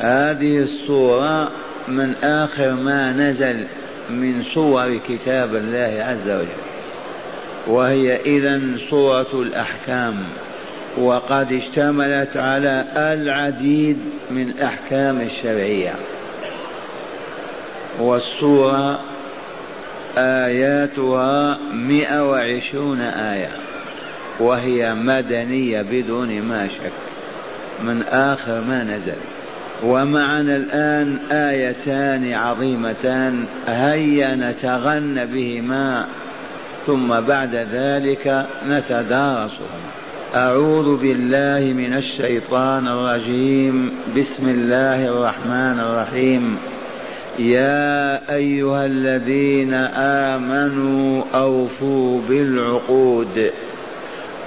هذه الصورة من آخر ما نزل من صور كتاب الله عز وجل وهي إذا صورة الأحكام وقد اشتملت على العديد من الأحكام الشرعية. والصورة آياتها مئة وعشرون آية وهي مدنية بدون ما شك من آخر ما نزل. ومعنا الآن آيتان عظيمتان هيا نتغنى بهما ثم بعد ذلك نتدارسهما. أعوذ بالله من الشيطان الرجيم بسم الله الرحمن الرحيم. يا أيها الذين آمنوا أوفوا بالعقود.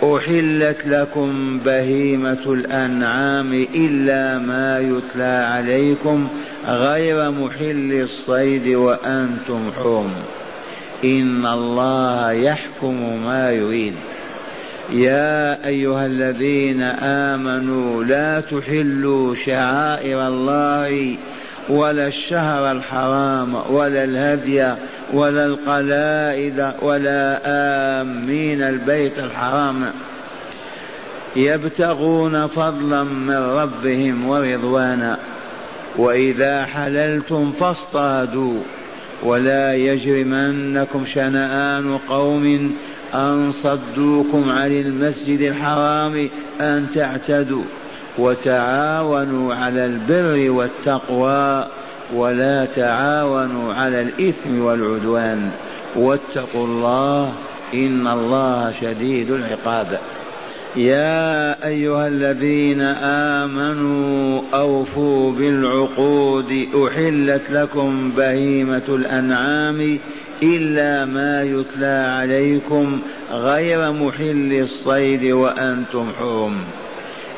أحلت لكم بهيمة الأنعام إلا ما يتلى عليكم غير محل الصيد وأنتم حرم إن الله يحكم ما يريد. يا أيها الذين آمنوا لا تحلوا شعائر الله ولا الشهر الحرام ولا الهدي ولا القلائد ولا آمين البيت الحرام. يبتغون فضلا من ربهم ورضوانا. وإذا حللتم فاصطادوا. ولا يجرمنكم شنآن قوم أن صدوكم عن المسجد الحرام أن تعتدوا. وتعاونوا على البر والتقوى ولا تعاونوا على الإثم والعدوان. واتقوا الله إن الله شديد العقاب. يا أيها الذين آمنوا أوفوا بالعقود. أحلت لكم بهيمة الأنعام إلا ما يتلى عليكم غير محل الصيد وأنتم حرم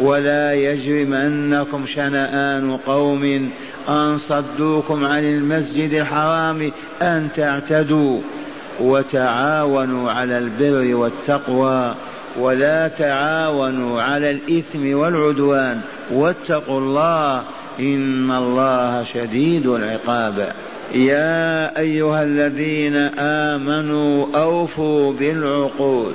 ولا يجرمنكم شنآن قوم أن صدوكم عن المسجد الحرام أن تعتدوا وتعاونوا على البر والتقوى ولا تعاونوا على الإثم والعدوان واتقوا الله إن الله شديد العقاب. يا أيها الذين آمنوا أوفوا بالعقود.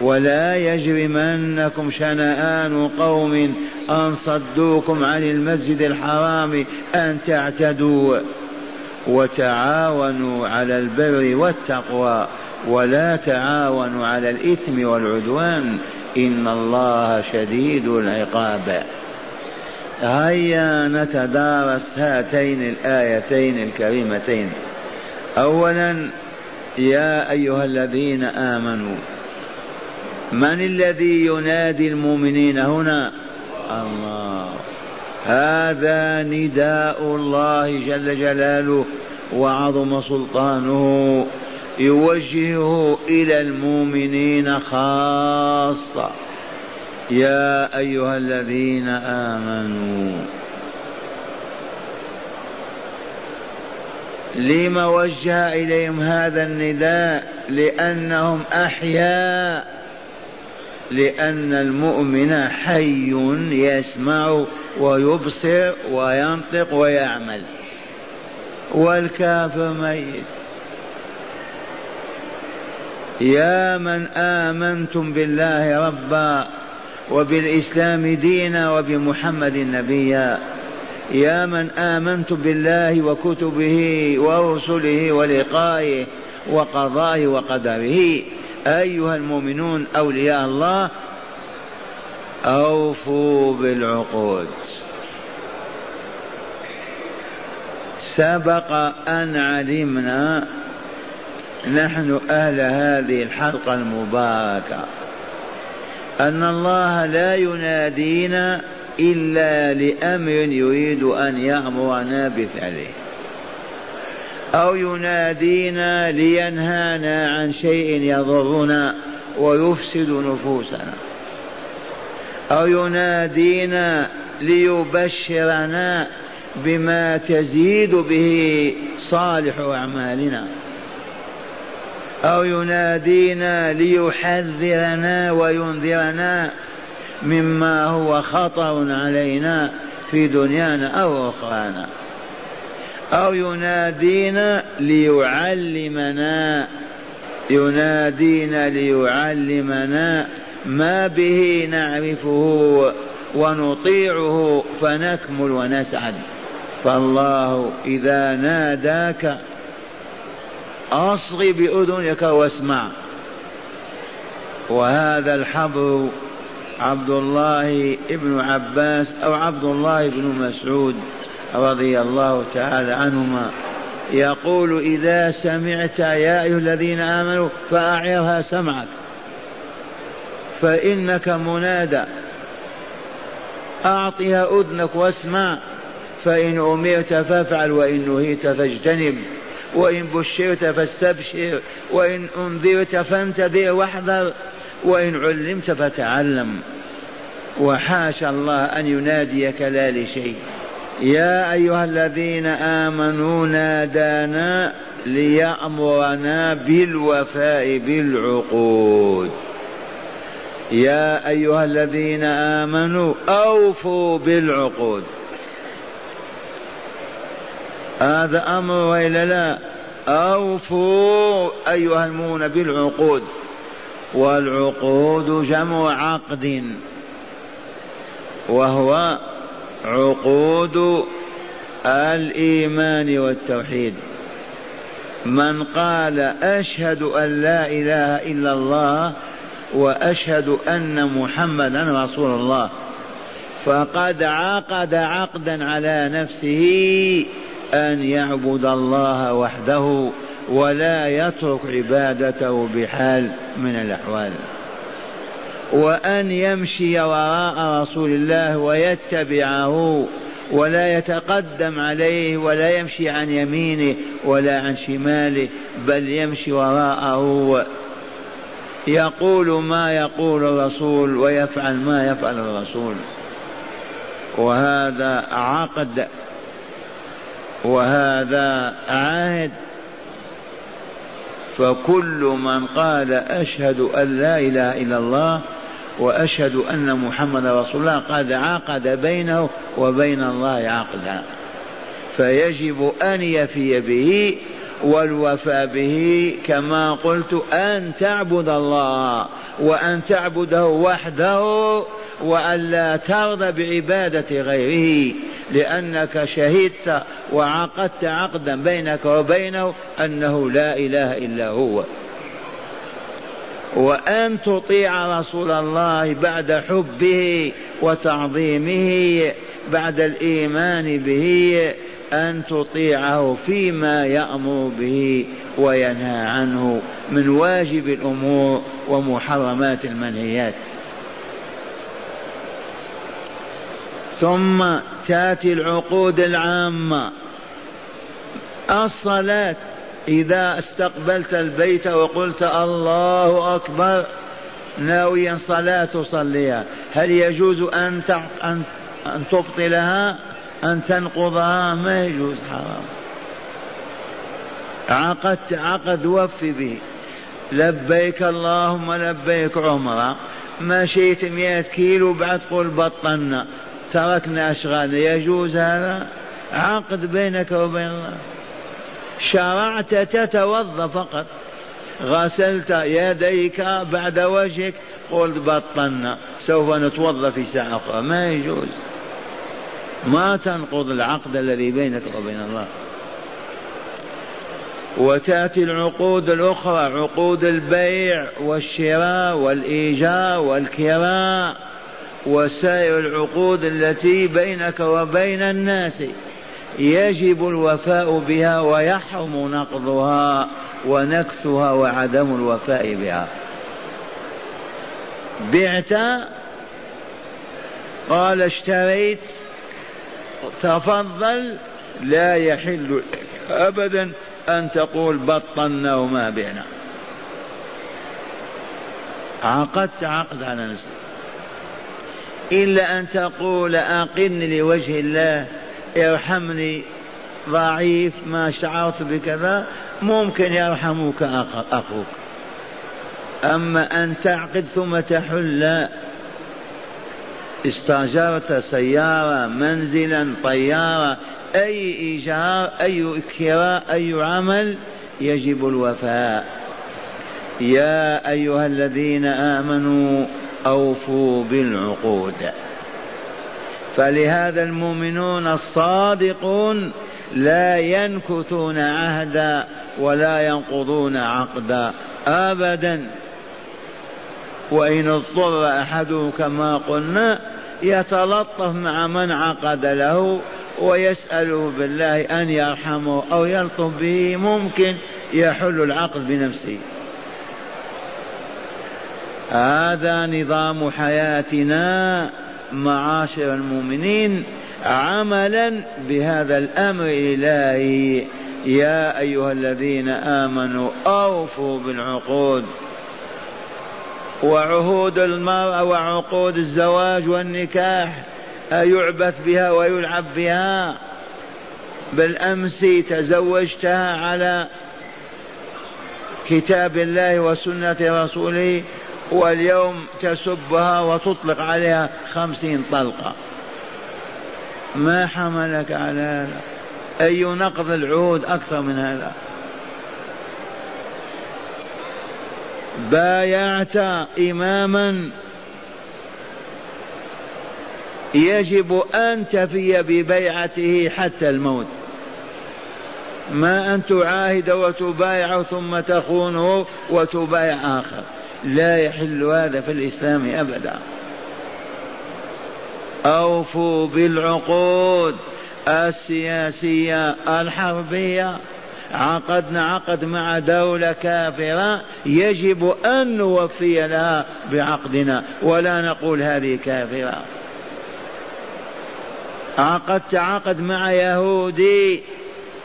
ولا يجرمنكم شنآن قوم أن صدوكم عن المسجد الحرام أن تعتدوا وتعاونوا على البر والتقوى ولا تعاونوا على الإثم والعدوان إن الله شديد العقاب. هيا نتدارس هاتين الآيتين الكريمتين. أولا يا أيها الذين آمنوا من الذي ينادي المؤمنين هنا؟ الله. هذا نداء الله جل جلاله وعظم سلطانه يوجهه إلى المؤمنين خاصة. يا أيها الذين آمنوا. لم وجه إليهم هذا النداء؟ لأنهم أحياء. لأن المؤمن حي يسمع ويبصر وينطق ويعمل. والكافر ميت. يا من آمنتم بالله ربا وبالإسلام دينا وبمحمد نبيا. يا من آمنتم بالله وكتبه ورسله ولقائه وقضائه وقدره. أيها المؤمنون أولياء الله أوفوا بالعقود. سبق أن علمنا نحن أهل هذه الحلقة المباركة أن الله لا ينادينا إلا لأمر يريد أن يأمرنا بفعله. أو ينادينا لينهانا عن شيء يضرنا ويفسد نفوسنا. أو ينادينا ليبشرنا بما تزيد به صالح أعمالنا. أو ينادينا ليحذرنا وينذرنا مما هو خطر علينا في دنيانا أو أخرانا. أو ينادينا ليعلمنا ينادينا ليعلمنا ما به نعرفه ونطيعه فنكمل ونسعد. فالله إذا ناداك أصغي بأذنك واسمع. وهذا الحبر عبد الله بن عباس أو عبد الله بن مسعود. رضي الله تعالى عنهما. يقول إذا سمعت يا أيها الذين آمنوا فأعرها سمعك. فإنك منادى. أعطها أذنك واسمع. فإن أمرت فافعل وإن نهيت فاجتنب. وإن بشرت فاستبشر. وإن أنذرت فانتذر واحذر. وإن علمت فتعلم. وحاشا الله أن يناديك لا لشيء. يا أيها الذين آمنوا نادانا ليأمرنا بالوفاء بالعقود. يا أيها الذين آمنوا أوفوا بالعقود. هذا أمر وإلا لا؟ أوفوا أيها المؤمنون بالعقود. والعقود جمع عقد وهو عقود الإيمان والتوحيد. من قال أشهد أن لا إله إلا الله وأشهد أن محمدا رسول الله فقد عقد عقدا على نفسه أن يعبد الله وحده ولا يترك عبادته بحال من الأحوال. وأن يمشي وراء رسول الله ويتبعه ولا يتقدم عليه ولا يمشي عن يمينه ولا عن شماله بل يمشي وراءه. يقول ما يقول الرسول ويفعل ما يفعل الرسول. وهذا عقد وهذا عهد. فكل من قال أشهد أن لا إله إلا الله وأشهد أن محمد رسول الله قد عقد بينه وبين الله عقدا. فيجب أن يفي به والوفاء به كما قلت أن تعبد الله وأن تعبده وحده وألا ترضى بعبادة غيره لأنك شهدت وعقدت عقدا بينك وبينه أنه لا إله إلا هو. وأن تطيع رسول الله بعد حبه وتعظيمه بعد الإيمان به أن تطيعه فيما يأمر به وينهى عنه من واجب الأمور ومحرمات المنهيات. ثم تأتي العقود العامة. الصلاة إذا استقبلت البيت وقلت الله أكبر ناويا صلاة تصليها. هل يجوز أن ان أن تبطلها؟ أن تنقضها؟ ما يجوز حرام. عقدت عقد وفي به. لبيك اللهم لبيك عمره مشيت مئة كيلو بعد قل بطلنا. تركنا أشغالنا. يجوز هذا؟ عقد بينك وبين الله. شرعت تتوضأ فقط. غسلت يديك بعد وجهك. قلت بطلنا سوف نتوضأ في ساعة أخرى. ما يجوز. ما تنقض العقد الذي بينك وبين الله. وتأتي العقود الأخرى عقود البيع والشراء والايجار والكراء. وسائر العقود التي بينك وبين الناس. يجب الوفاء بها ويحرم نقضها ونكثها وعدم الوفاء بها. بعت قال اشتريت تفضل لا يحل ابدا أن تقول بطلنا وما بعنا. عقدت عقد على نفسك إلا أن تقول أقن لوجه الله ارحمني ضعيف ما شعرت بكذا ممكن يرحمك أخوك. أما أن تعقد ثم تحل استأجرت سيارة منزلا طيارة أي إيجار أي كراء أي عمل يجب الوفاء. يا أيها الذين آمنوا أوفوا بالعقود. فلهذا المؤمنون الصادقون لا ينكثون عهدا ولا ينقضون عقدا أبدا. وإن اضطر أحد كما قلنا يتلطف مع من عقد له ويسأله بالله أن يرحمه أو يلطف به ممكن يحل العقد بنفسه. هذا نظام حياتنا. معاشر المؤمنين عملا بهذا الأمر الإلهي. يا أيها الذين آمنوا أوفوا بالعقود. وعهود المرأة وعقود الزواج والنكاح أيعبث بها ويلعب بها؟ بالأمس تزوجتها على كتاب الله وسنة رسوله. واليوم تسبها وتطلق عليها خمسين طلقة. ما حملك على هذا. أي نقض العهود أكثر من هذا. بايعت إماما. يجب أن تفي ببيعته حتى الموت. ما أن تعاهد وتبايع ثم تخونه وتبايع آخر. لا يحل هذا في الإسلام أبدا. أوفوا بالعقود السياسية الحربية. عقدنا عقد مع دولة كافرة يجب أن نوفي لها بعقدنا ولا نقول هذه كافرة. عقدت عقد مع يهودي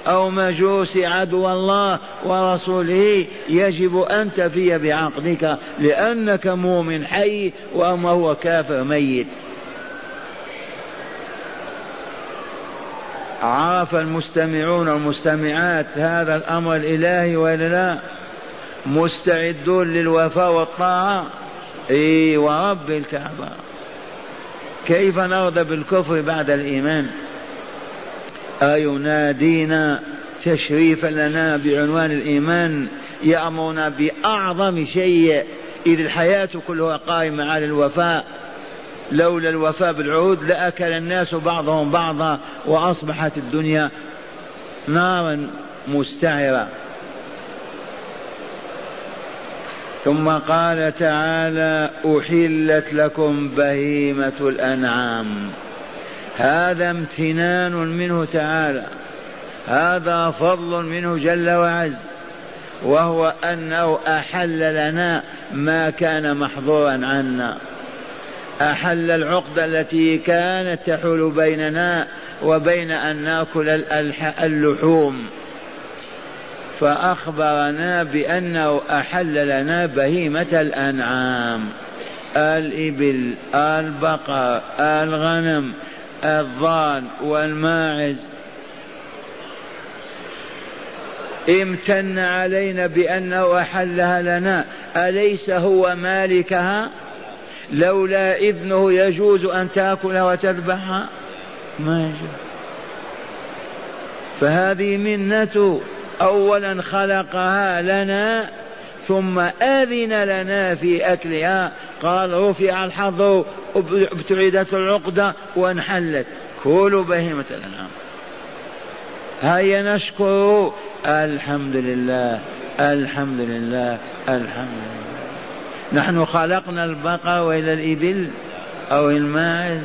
أو مجوس عدو الله ورسوله يجب أن تفي بعقدك لأنك مؤمن حي وأما هو كافر ميت. عرف المستمعون والمستمعات هذا الأمر الإلهي وإلا لا؟ مستعدون للوفاء والطاعة؟ إي ورب الكعبة. كيف نرضى بالكفر بعد الإيمان؟ أينادينا تشريفا لنا بعنوان الإيمان يأمرنا بأعظم شيء إذ الحياة كلها قائمة على الوفاء. لولا الوفاء بالعهود لأكل الناس بعضهم بعضا وأصبحت الدنيا نارا مستعرة ثم قال تعالى أحلت لكم بهيمة الأنعام. هذا امتنان منه تعالى. هذا فضل منه جل وعز. وهو أنه أحل لنا ما كان محظورا عنا. أحل العقده التي كانت تحول بيننا وبين أن نأكل اللحوم. فأخبرنا بأنه أحل لنا بهيمة الأنعام. الإبل البقر الغنم الضان والماعز. امتن علينا بأنه أحلها لنا. أليس هو مالكها؟ لولا إذنه يجوز أن تأكلها وتذبحها ما يجوز. فهذه منته اولا خلقها لنا ثم أذن لنا في أكلها. قال رفع الحظر ابتعدت العقدة وانحلت. كلوا بهيمة الأنعام. هيا نشكر. الحمد لله الحمد لله الحمد لله. نحن خلقنا البقر وإلى الإبل أو الماعز.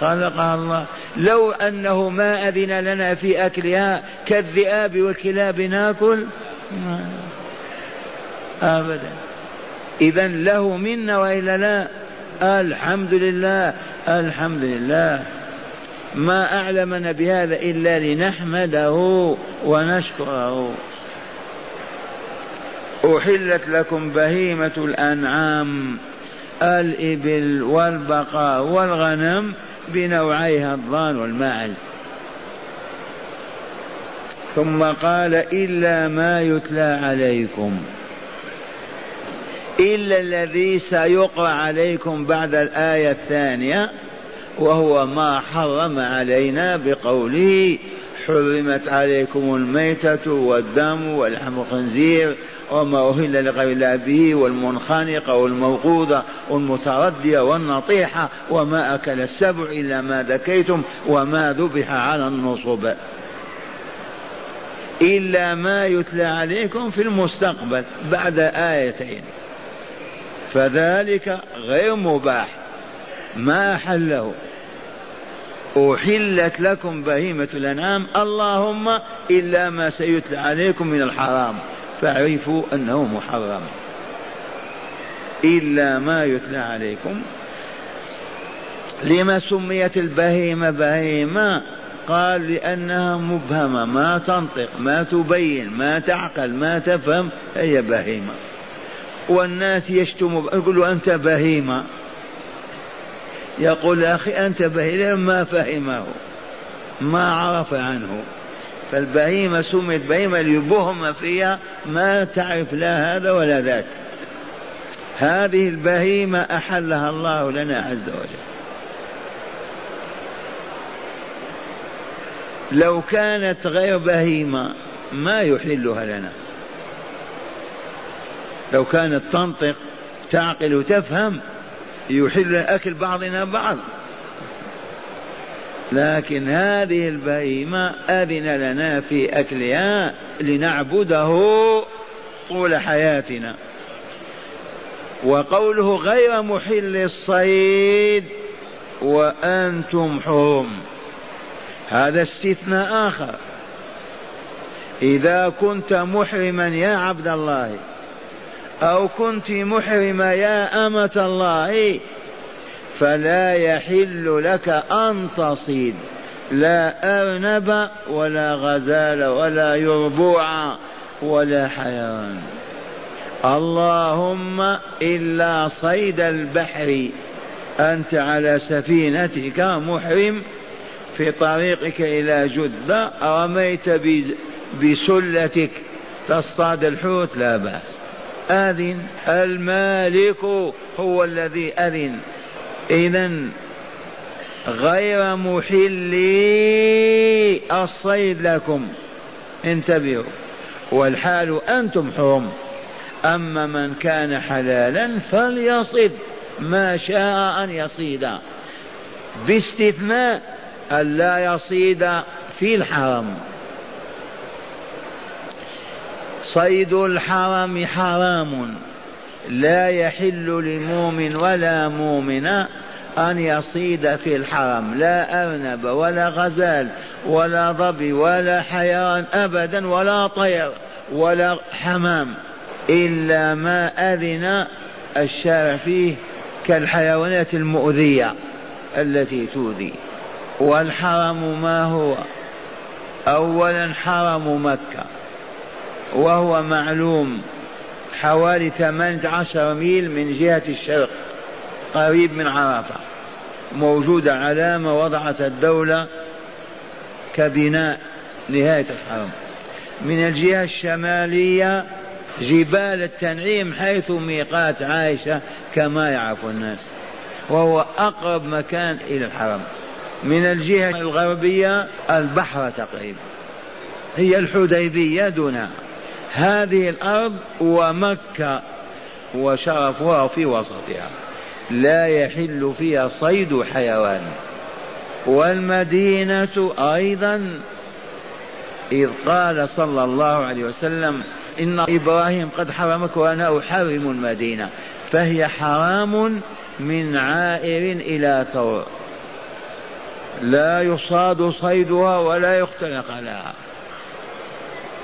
خلقها الله. لو أنه ما أذن لنا في أكلها كالذئاب والكلاب ناكل. أبدا. إذا له منا وإلا لا. الحمد لله الحمد لله ما أعلمنا بهذا إلا لنحمده ونشكره. أحلت لكم بهيمة الأنعام الإبل والبقر والغنم بنوعيها الضان والماعز. ثم قال إلا ما يتلى عليكم. إلا الذي سيقرأ عليكم بعد الآية الثانية وهو ما حرم علينا بقوله حرمت عليكم الميتة والدم ولحم الخنزير وما أهل لغير الله به والمنخنقة والموقوذة والمتردية والنطيحة وما أكل السبع إلا ما ذكيتم وما ذبح على النصب. إلا ما يتلى عليكم في المستقبل بعد آيتين. فذلك غير مباح. ما حله. أحلت لكم بهيمة الأنعام. اللهم إلا ما سيتلى عليكم من الحرام. فاعرفوا أنه محرم. إلا ما يتلى عليكم. لما سميت البهيمة بهيمة؟ قال لأنها مبهمة. ما تنطق ما تبين ما تعقل ما تفهم. هي بهيمة. والناس يشتم يقول أنت بهيمة. يقول أخي أنت بهيمة ما فهمه ما عرف عنه. فالبهيمة سميت بهيمة ليبهم فيها ما تعرف لا هذا ولا ذاك. هذه البهيمة أحلها الله لنا عز وجل. لو كانت غير بهيمة ما يحلها لنا. لو كانت تنطق تعقل وتفهم يحل أكل بعضنا بعض. لكن هذه البهيمة أذن لنا في أكلها لنعبده طول حياتنا. وقوله غير محل الصيد وأنتم حرم هذا استثناء آخر. إذا كنت محرما يا عبد الله أو كنت محرمة يا أمة الله فلا يحل لك أن تصيد. لا أرنب ولا غزال ولا يربوع ولا حيوان. اللهم إلا صيد البحر. أنت على سفينتك محرم في طريقك إلى جدة. رميت بسلتك. تصطاد الحوت؟ لا بأس. آذن. المالك هو الذي أذن. إذا غير محلي الصيد لكم. انتبهوا. والحال أنتم حرم. أما من كان حلالا فليصد. ما شاء أن يصيد. باستثناء أن لا يصيد في الحرم. صيد الحرم حرام. لا يحل لمؤمن ولا مؤمنة أن يصيد في الحرم. لا أرنب ولا غزال ولا ظبي ولا حيوان أبدا ولا طير ولا حمام إلا ما أذن الشارع فيه كالحيوانات المؤذية التي تؤذي. والحرم ما هو؟ أولا حرم مكة. وهو معلوم حوالي ثمانية عشر ميل من جهة الشرق قريب من عرفة موجودة علامة وضعت الدولة كبناء نهاية الحرم من الجهة الشمالية جبال التنعيم حيث ميقات عائشة كما يعرف الناس وهو أقرب مكان إلى الحرم. من الجهة الغربية البحر تقريبا هي الحديبية دونها. هذه الأرض ومكة وشرفها في وسطها. لا يحل فيها صيد حيوان. والمدينة أيضا إذ قال صلى الله عليه وسلم إن إبراهيم قد حرمك وأنا أحرم المدينة. فهي حرام من عائر إلى ثور. لا يصاد صيدها ولا يختلق لها.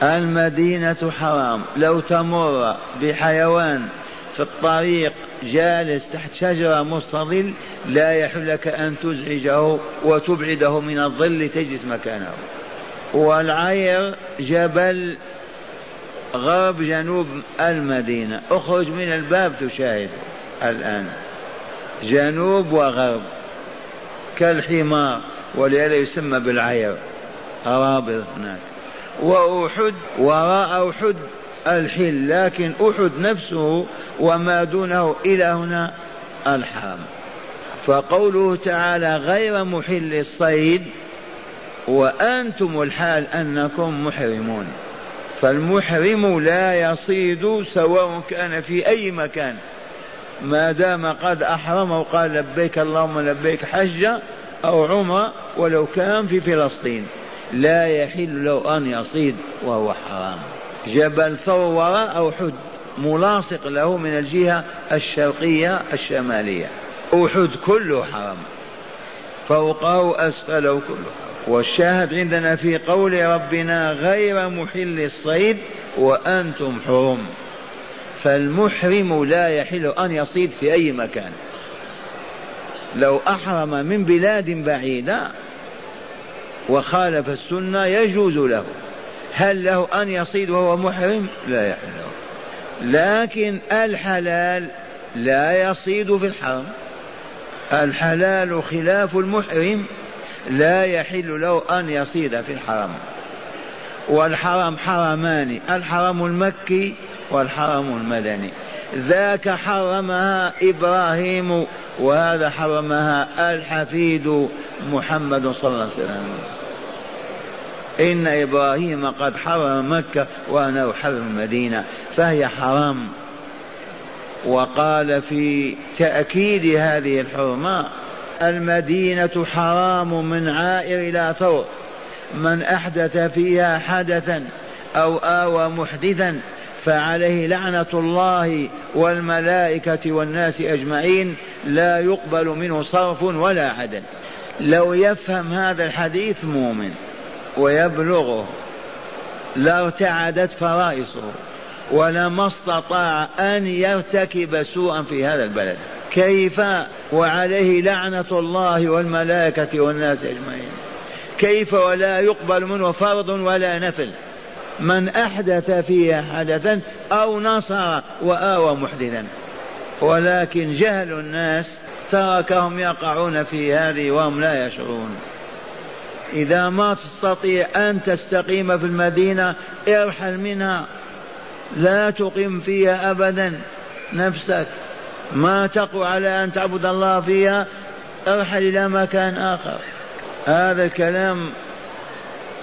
المدينة حرام. لو تمر بحيوان في الطريق جالس تحت شجرة مستظل لا يحل لك أن تزعجه وتبعده من الظل تجلس مكانه. والعير جبل غرب جنوب المدينة. اخرج من الباب تشاهد الآن. جنوب وغرب. كالحمار ولهذا يسمى بالعير. رابط هناك. وأحد وراء أحد الحل لكن أحد نفسه وما دونه إلى هنا الحرم فقوله تعالى غير محل الصيد وأنتم الحال أنكم محرمون. فالمحرم لا يصيد سواء كان في أي مكان. ما دام قد أحرم وقال لبيك اللهم لبيك حجة أو عمرة ولو كان في فلسطين. لا يحل له أن يصيد وهو حرام. جبل ثور وراء أحد ملاصق له من الجهة الشرقية الشمالية. أحد كله حرام. فوقه أسفله كله حرام. والشاهد عندنا في قول ربنا غير محل الصيد وأنتم حرم. فالمحرم لا يحل أن يصيد في أي مكان. لو أحرم من بلاد بعيدة وخالف السنة يجوز له. هل له أن يصيد وهو محرم؟ لا يحل لكن الحلال لا يصيد في الحرم. الحلال خلاف المحرم لا يحل له أن يصيد في الحرم. والحرم حرمان الحرم المكي والحرم المدني. ذاك حرمها إبراهيم وهذا حرمها الحفيد محمد صلى الله عليه وسلم. إن إبراهيم قد حرم مكة وأنا أحرم المدينة فهي حرام. وقال في تأكيد هذه الحرمة المدينة حرام من عائر إلى ثور. من أحدث فيها حدثا أو آوى محدثا فعليه لعنة الله والملائكة والناس أجمعين لا يقبل منه صرف ولا عدل. لو يفهم هذا الحديث مؤمن ويبلغه لارتعدت فرائصه ولما استطاع أن يرتكب سوءا في هذا البلد. كيف؟ وعليه لعنة الله والملائكة والناس أجمعين. كيف؟ ولا يقبل منه فرض ولا نفل. من أحدث فيها حدثا أو نصر وآوى محدثا. ولكن جهل الناس تركهم يقعون في هذه وهم لا يشعرون. إذا ما تستطيع أن تستقيم في المدينة ارحل منها. لا تقم فيها أبدا. نفسك ما تقوى على أن تعبد الله فيها ارحل إلى مكان آخر. هذا الكلام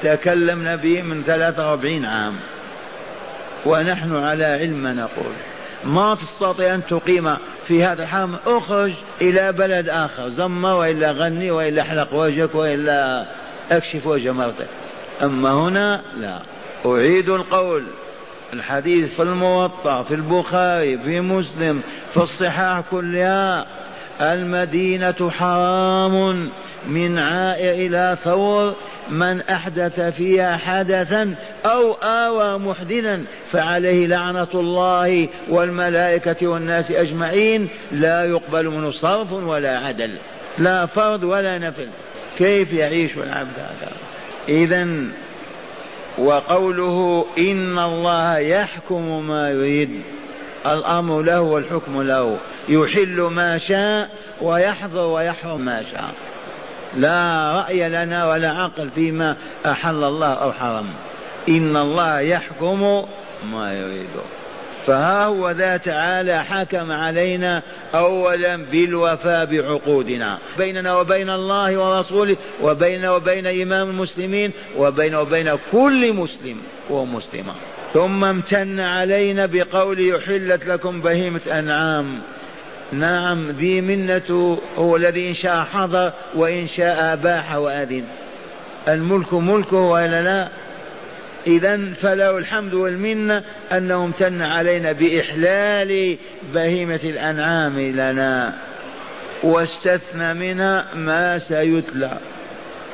تكلمنا به من 43 عام. ونحن على علم ما نقول. ما تستطيع أن تقيم في هذا الحرم اخرج إلى بلد آخر. زمر وإلا غني وإلا احلق وجهك وإلا اكشف وجه مرتك أما هنا لا. أعيد القول. الحديث في الموطأ في البخاري في مسلم في الصحاح كلها. المدينة حرام من عائر إلى ثور من أحدث فيها حدثا أو آوى محدثا فعليه لعنة الله والملائكة والناس أجمعين. لا يقبل منه صرف ولا عدل لا فرض ولا نفل. كيف يعيش العبد هذا؟ إذا وقوله إن الله يحكم ما يريد الأمر له والحكم له. يحل ما شاء ويحظر ويحرم ما شاء. لا رأي لنا ولا عقل فيما أحل الله أو حرم. إن الله يحكم ما يريده فها هو ذا تعالى حكم علينا اولا بالوفاء بعقودنا. بيننا وبين الله ورسوله وبيننا وبين إمام المسلمين وبيننا وبين كل مسلم ومسلمة. ثم امتن علينا بقول يحلت لكم بهيمة أنعام. نعم ذي منة هو الذي إن شاء حضر وإن شاء أباح وأذن. الملك ملكه وإلا لا؟ إذا فله الحمد والمنة أنه امتن علينا بإحلال بهيمة الأنعام لنا. واستثنى منها ما سيتلى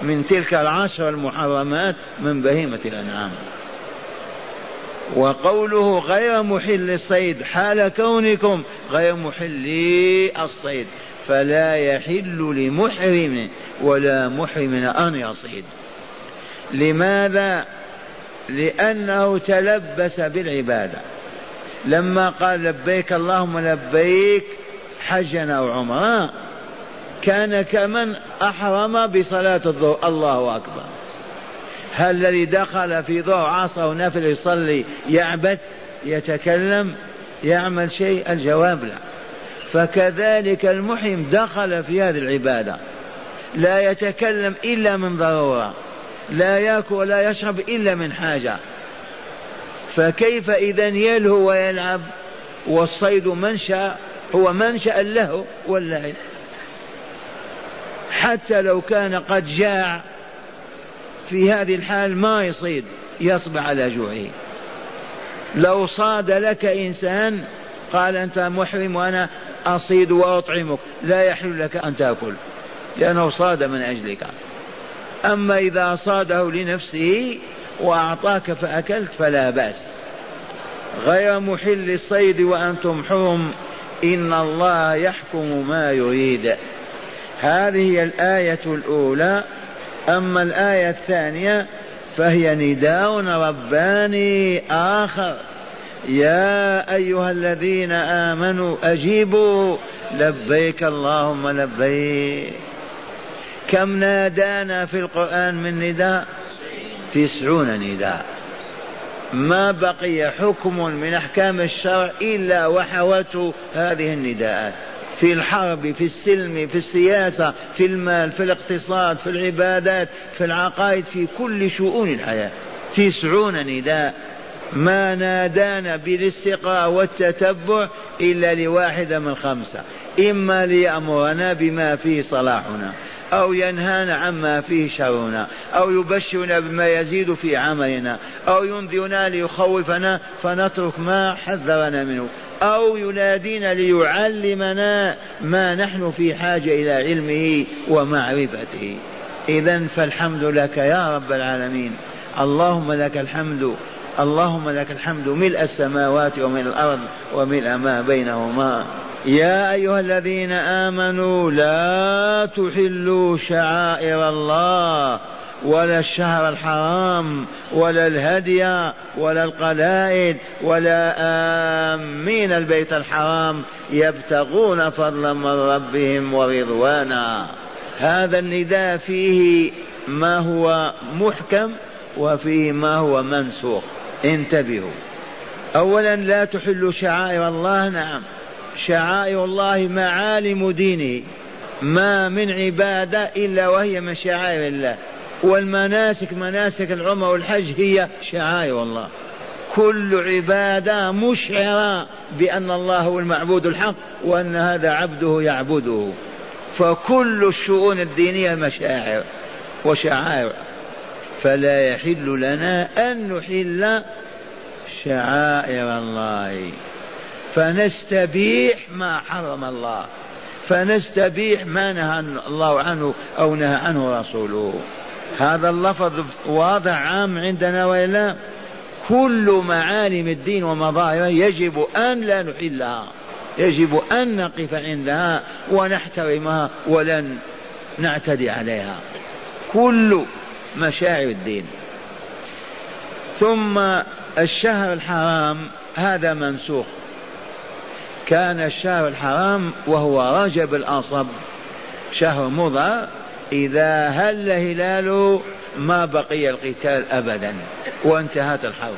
من تلك العشر المحرمات من بهيمة الأنعام. وقوله غير محل الصيد حال كونكم غير محلي الصيد فلا يحل لمحرم ولا محرم أن يصيد. لماذا؟ لأنه تلبس بالعبادة. لما قال لبيك اللهم لبيك حجا أو عمرا كان كمن أحرم بصلاة الظهر. الله أكبر. هل الذي دخل في ظهر عصر ونفل يصلي يعبث يتكلم يعمل شيء الجواب لا. فكذلك المحرم دخل في هذه العبادة. لا يتكلم إلا من ضرورة. لا ياكل ولا يشرب إلا من حاجة. فكيف إذا يلهو ويلعب؟ والصيد منشأ هو منشأ له واللعب حتى لو كان قد جاع في هذه الحال ما يصيد يصبر على جوعه. لو صاد لك إنسان قال أنت محرم وأنا أصيد وأطعمك لا يحل لك أن تأكل لأنه صاد من أجلك. أما إذا صاده لنفسه وأعطاك فأكلت فلا بأس. غير محل الصيد وأنتم حرم إن الله يحكم ما يريد. هذه هي الآية الأولى. أما الآية الثانية فهي نداء رباني آخر. يا أيها الذين آمنوا أجيبوا لبيك اللهم لبيك. كم نادانا في القرآن من نداء؟ تسعون نداء. ما بقي حكم من أحكام الشرع إلا وحوته هذه النداءات. في الحرب في السلم في السياسة في المال في الاقتصاد في العبادات في العقائد في كل شؤون الحياة. تسعون نداء. ما نادانا بالاستقراء والتتبع إلا لواحدة من خمسة. إما ليأمرنا بما فيه صلاحنا. أو ينهانا عما فيه شرنا أو يبشرنا بما يزيد في عملنا أو ينذرنا ليخوفنا فنترك ما حذرنا منه أو ينادينا ليعلمنا ما نحن في حاجة إلى علمه ومعرفته. إذا فالحمد لك يا رب العالمين. اللهم لك الحمد اللهم لك الحمد ملء السماوات وملء الأرض وملء ما بينهما. يا أيها الذين آمنوا لا تحلوا شعائر الله ولا الشهر الحرام ولا الهدي ولا القلائد ولا آمين البيت الحرام يبتغون فضلا من ربهم ورضوانا. هذا النداء فيه ما هو محكم وفيه ما هو منسوخ. انتبهوا. اولا لا تحلوا شعائر الله نعم. شعائر الله معالم دينه ما من عبادة إلا وهي من شعائر الله. والمناسك مناسك العمر والحج هي شعائر الله. كل عبادة مشعرة بأن الله هو المعبود الحق وأن هذا عبده يعبده. فكل الشؤون الدينية مشاعر وشعائر. فلا يحل لنا أن نحل شعائر الله. فنستبيح ما حرم الله. فنستبيح ما نهى الله عنه أو نهى عنه رسوله. هذا اللفظ واضح عام عندنا وإلا كل معالم الدين ومظاهره يجب أن لا نحلها يجب أن نقف عندها ونحترمها ولن نعتدي عليها. كل مشاعر الدين. ثم الشهر الحرام هذا منسوخ. كان الشهر الحرام وهو رجب الأصب. شهر مضى إذا هل هلاله ما بقي القتال أبدا وانتهت الحرب.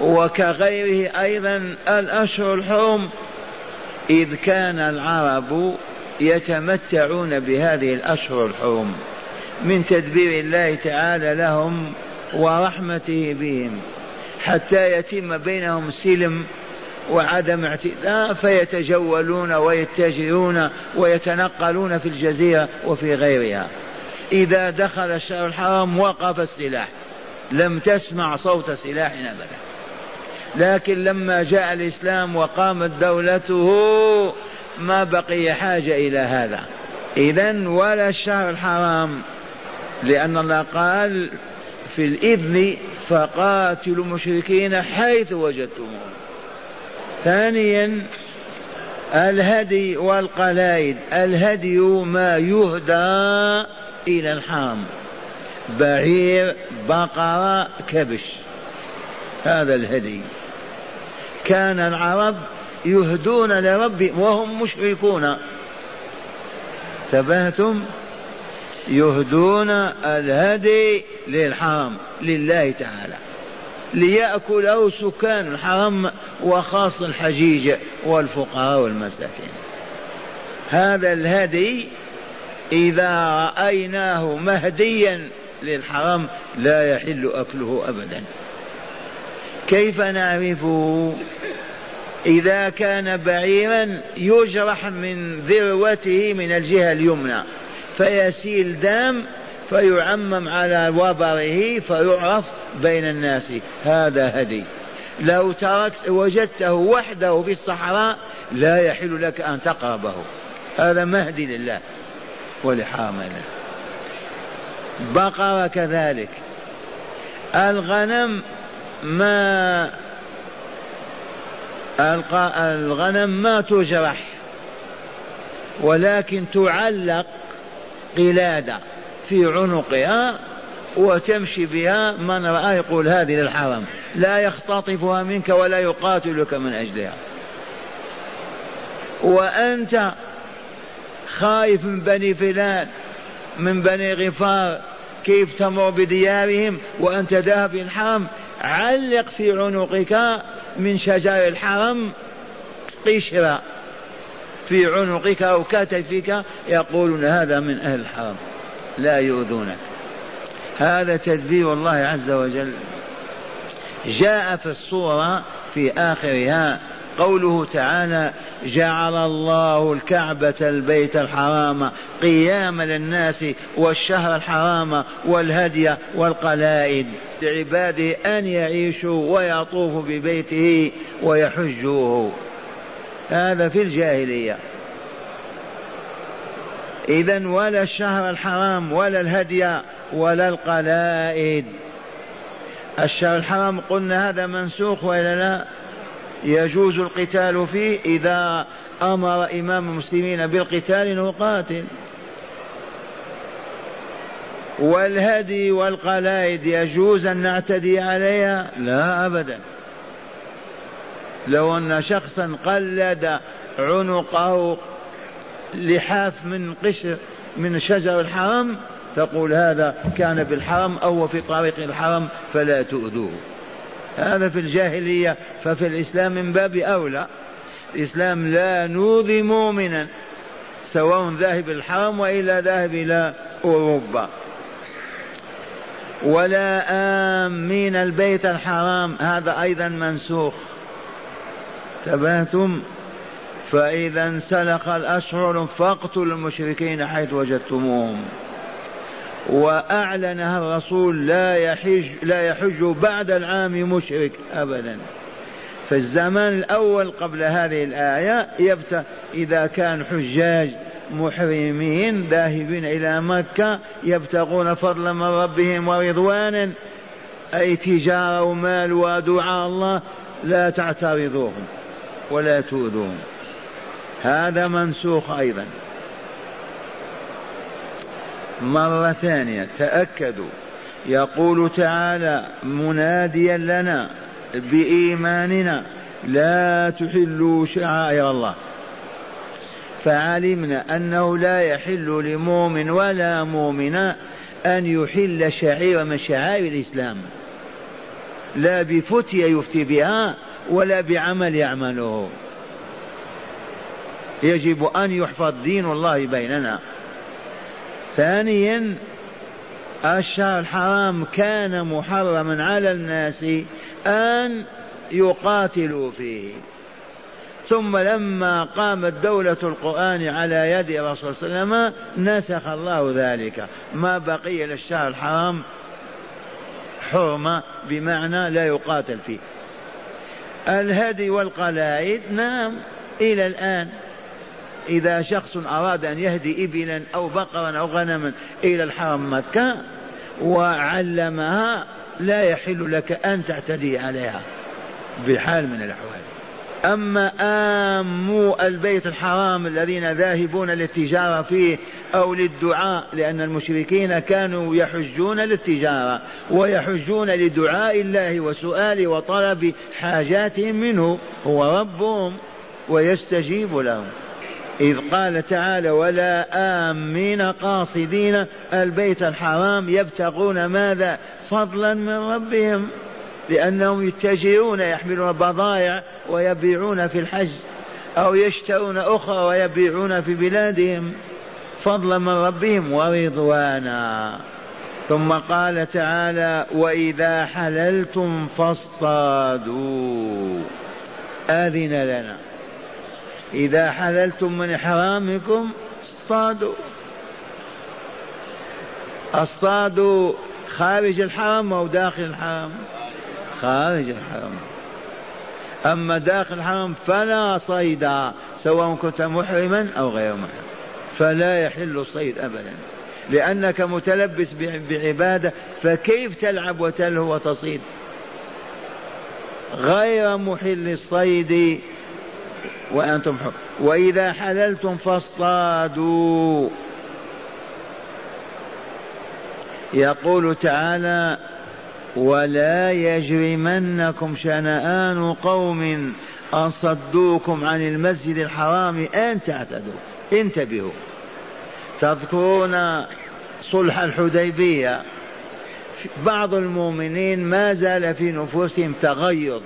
وكغيره أيضا الأشهر الحرم إذ كان العرب يتمتعون بهذه الأشهر الحرم. من تدبير الله تعالى لهم ورحمته بهم حتى يتم بينهم سلم وعدم اعتداء فيتجولون ويتجرون ويتنقلون في الجزيرة وفي غيرها. إذا دخل الشهر الحرام وقف السلاح. لم تسمع صوت سلاح أبدا. لكن لما جاء الإسلام وقامت دولته ما بقي حاجة إلى هذا. إذا ولا الشهر الحرام. لأن الله قال في الإذن فقاتلوا المشركين حيث وجدتموهم. ثانيا الهدي والقلائد. الهدي ما يهدى إلى الحرم. بعير بقرة كبش. هذا الهدي. كان العرب يهدون لربهم وهم مشركون. تبهتم يهدون الهدي للحرم لله تعالى. ليأكله سكان الحرم وخاص الحجيج والفقراء والمساكين. هذا الهدي إذا رأيناه مهديا للحرم لا يحل أكله أبدا. كيف نعرفه؟ إذا كان بعيرا يجرح من ذروته من الجهة اليمنى فيسيل دم فيعمم على وبره فيعرف بين الناس. هذا هدي. لو تركت وجدته وحده في الصحراء لا يحل لك أن تقربه. هذا مهدي لله ولحرام الله بقرة كذلك. الغنم ما الغنم ما تجرح ولكن تعلق قلادة. في عنقها وتمشي بها من رأى يقول هذه للحرم لا يختطفها منك ولا يقاتلك من أجلها. وأنت خايف من بني فلان من بني غفار كيف تمر بديارهم وأنت ذاهب الحرم. علق في عنقك من شجر الحرم قشرة في عنقك أو كتفك يقولون هذا من أهل الحرم. لا يؤذونك. هذا تدبير الله عز وجل. جاء في الصورة في آخرها قوله تعالى جعل الله الكعبة البيت الحرام قياما للناس والشهر الحرام والهدي والقلائد لعباده أن يعيشوا ويطوفوا ببيته ويحجوه. هذا في الجاهلية. إذا ولا الشهر الحرام ولا الهدي ولا القلائد. الشهر الحرام قلنا هذا منسوخ وإلا لا؟ يجوز القتال فيه إذا أمر إمام المسلمين بالقتال نقاتل والهدي والقلائد يجوز أن نعتدي عليها؟ لا أبدا. لو أن شخصا قلد عنقه لحاف من قشر من شجر الحرم تقول هذا كان بالحرم أو في طريق الحرم فلا تؤذوه. هذا في الجاهلية ففي الإسلام من باب أولى. الإسلام لا نوذي مؤمنا سواء ذاهب الحرم وإلا ذاهب إلى أوروبا. ولا آمين البيت الحرام هذا أيضا منسوخ. تبهتم؟ فإذا انسلخ الأشهر فاقتلوا المشركين حيث وجدتموهم. وأعلنها الرسول لا يحج لا يحج بعد العام مشرك أبدا. في الزمان الأول قبل هذه الآية يبت إذا كان حجاج محرمين ذاهبين إلى مكة يبتغون فضلا من ربهم ورضوانا. أي تجارة ومال ودعاء الله لا تعترضوهم ولا تؤذوهم. هذا منسوخ أيضا. مرة ثانية تأكدوا. يقول تعالى مناديا لنا بإيماننا لا تحلوا شعائر الله. فعلمنا أنه لا يحل لمؤمن ولا مؤمنة أن يحل شعير من شعائر الإسلام. لا بفتية يفتي بها ولا بعمل يعمله. يجب أن يحفظ دين الله بيننا. ثانيا الشهر الحرام كان محرما على الناس أن يقاتلوا فيه. ثم لما قامت دولة القرآن على يد الرسول صلى الله عليه وسلم نسخ الله ذلك. ما بقي للشهر الحرام حرمة بمعنى لا يقاتل فيه. الهدي والقلائد نعم إلى الآن. إذا شخص أراد أن يهدي إبلا أو بقرا أو غنما إلى الحرم مكة وعلمها لا يحل لك أن تعتدي عليها بحال من الأحوال. أما آموا البيت الحرام الذين ذاهبون للتجارة فيه أو للدعاء لأن المشركين كانوا يحجون للتجارة ويحجون لدعاء الله وسؤال وطلب حاجاتهم منه هو ربهم ويستجيب لهم. إذ قال تعالى ولا آمين قاصدين البيت الحرام يبتغون ماذا؟ فضلا من ربهم لأنهم يتجرون يحملون بضائع ويبيعون في الحج أو يشترون أخرى ويبيعون في بلادهم. فضلا من ربهم ورضوانا. ثم قال تعالى وإذا حللتم فاصطادوا. آذن لنا. إذا حللتم من إحرامكم اصطادوا. اصطادوا خارج الحرم أو داخل الحرم؟ خارج الحرم. أما داخل الحرم فلا صيد سواء كنت محرما أو غير محرم. فلا يحل الصيد أبدا. لأنك متلبس بعبادة فكيف تلعب وتلهو وتصيد؟ غير محل الصيد وأنتم حر. وإذا حللتم فاصطادوا. يقول تعالى ولا يجرمنكم شنآن قوم أن صدوكم عن المسجد الحرام أن تعتدوا. انتبهوا. تذكرون صلح الحديبية؟ بعض المؤمنين ما زال في نفوسهم تغيظ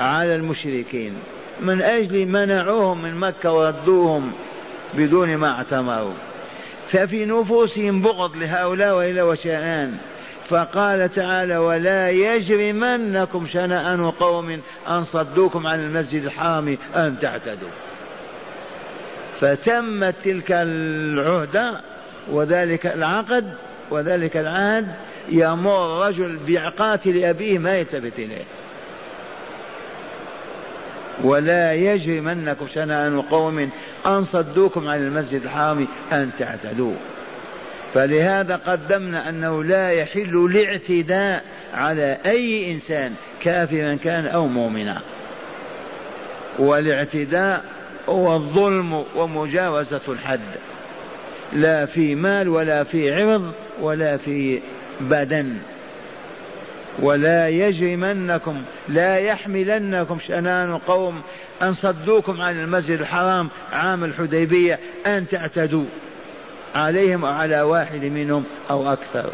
على المشركين. من أجل منعوهم من مكة وردوهم بدون ما اعتمروا. ففي نفوسهم بغض لهؤلاء وإلى وشأن. فقال تعالى ولا يجرمنكم شنآن قوم أن صدوكم عن المسجد الحرام أن تعتدوا. فتمت تلك العهدة وذلك العقد وذلك العهد يمر رجل بقاتل أبيه ما يلتفت إليه ولا يجرمنكم شنآن قوم أن صدوكم عن المسجد الحرام أن تعتدوا. فلهذا قدمنا أنه لا يحل الاعتداء على أي إنسان كافرا كان أو مؤمنا. والاعتداء هو الظلم ومجاوزة الحد. لا في مال ولا في عرض ولا في بدن. ولا يجرمنكم لا يحملنكم شنان قوم أن صدوكم عن المسجد الحرام عام الحديبية أن تعتدوا عليهم أو على واحد منهم أو أكثر.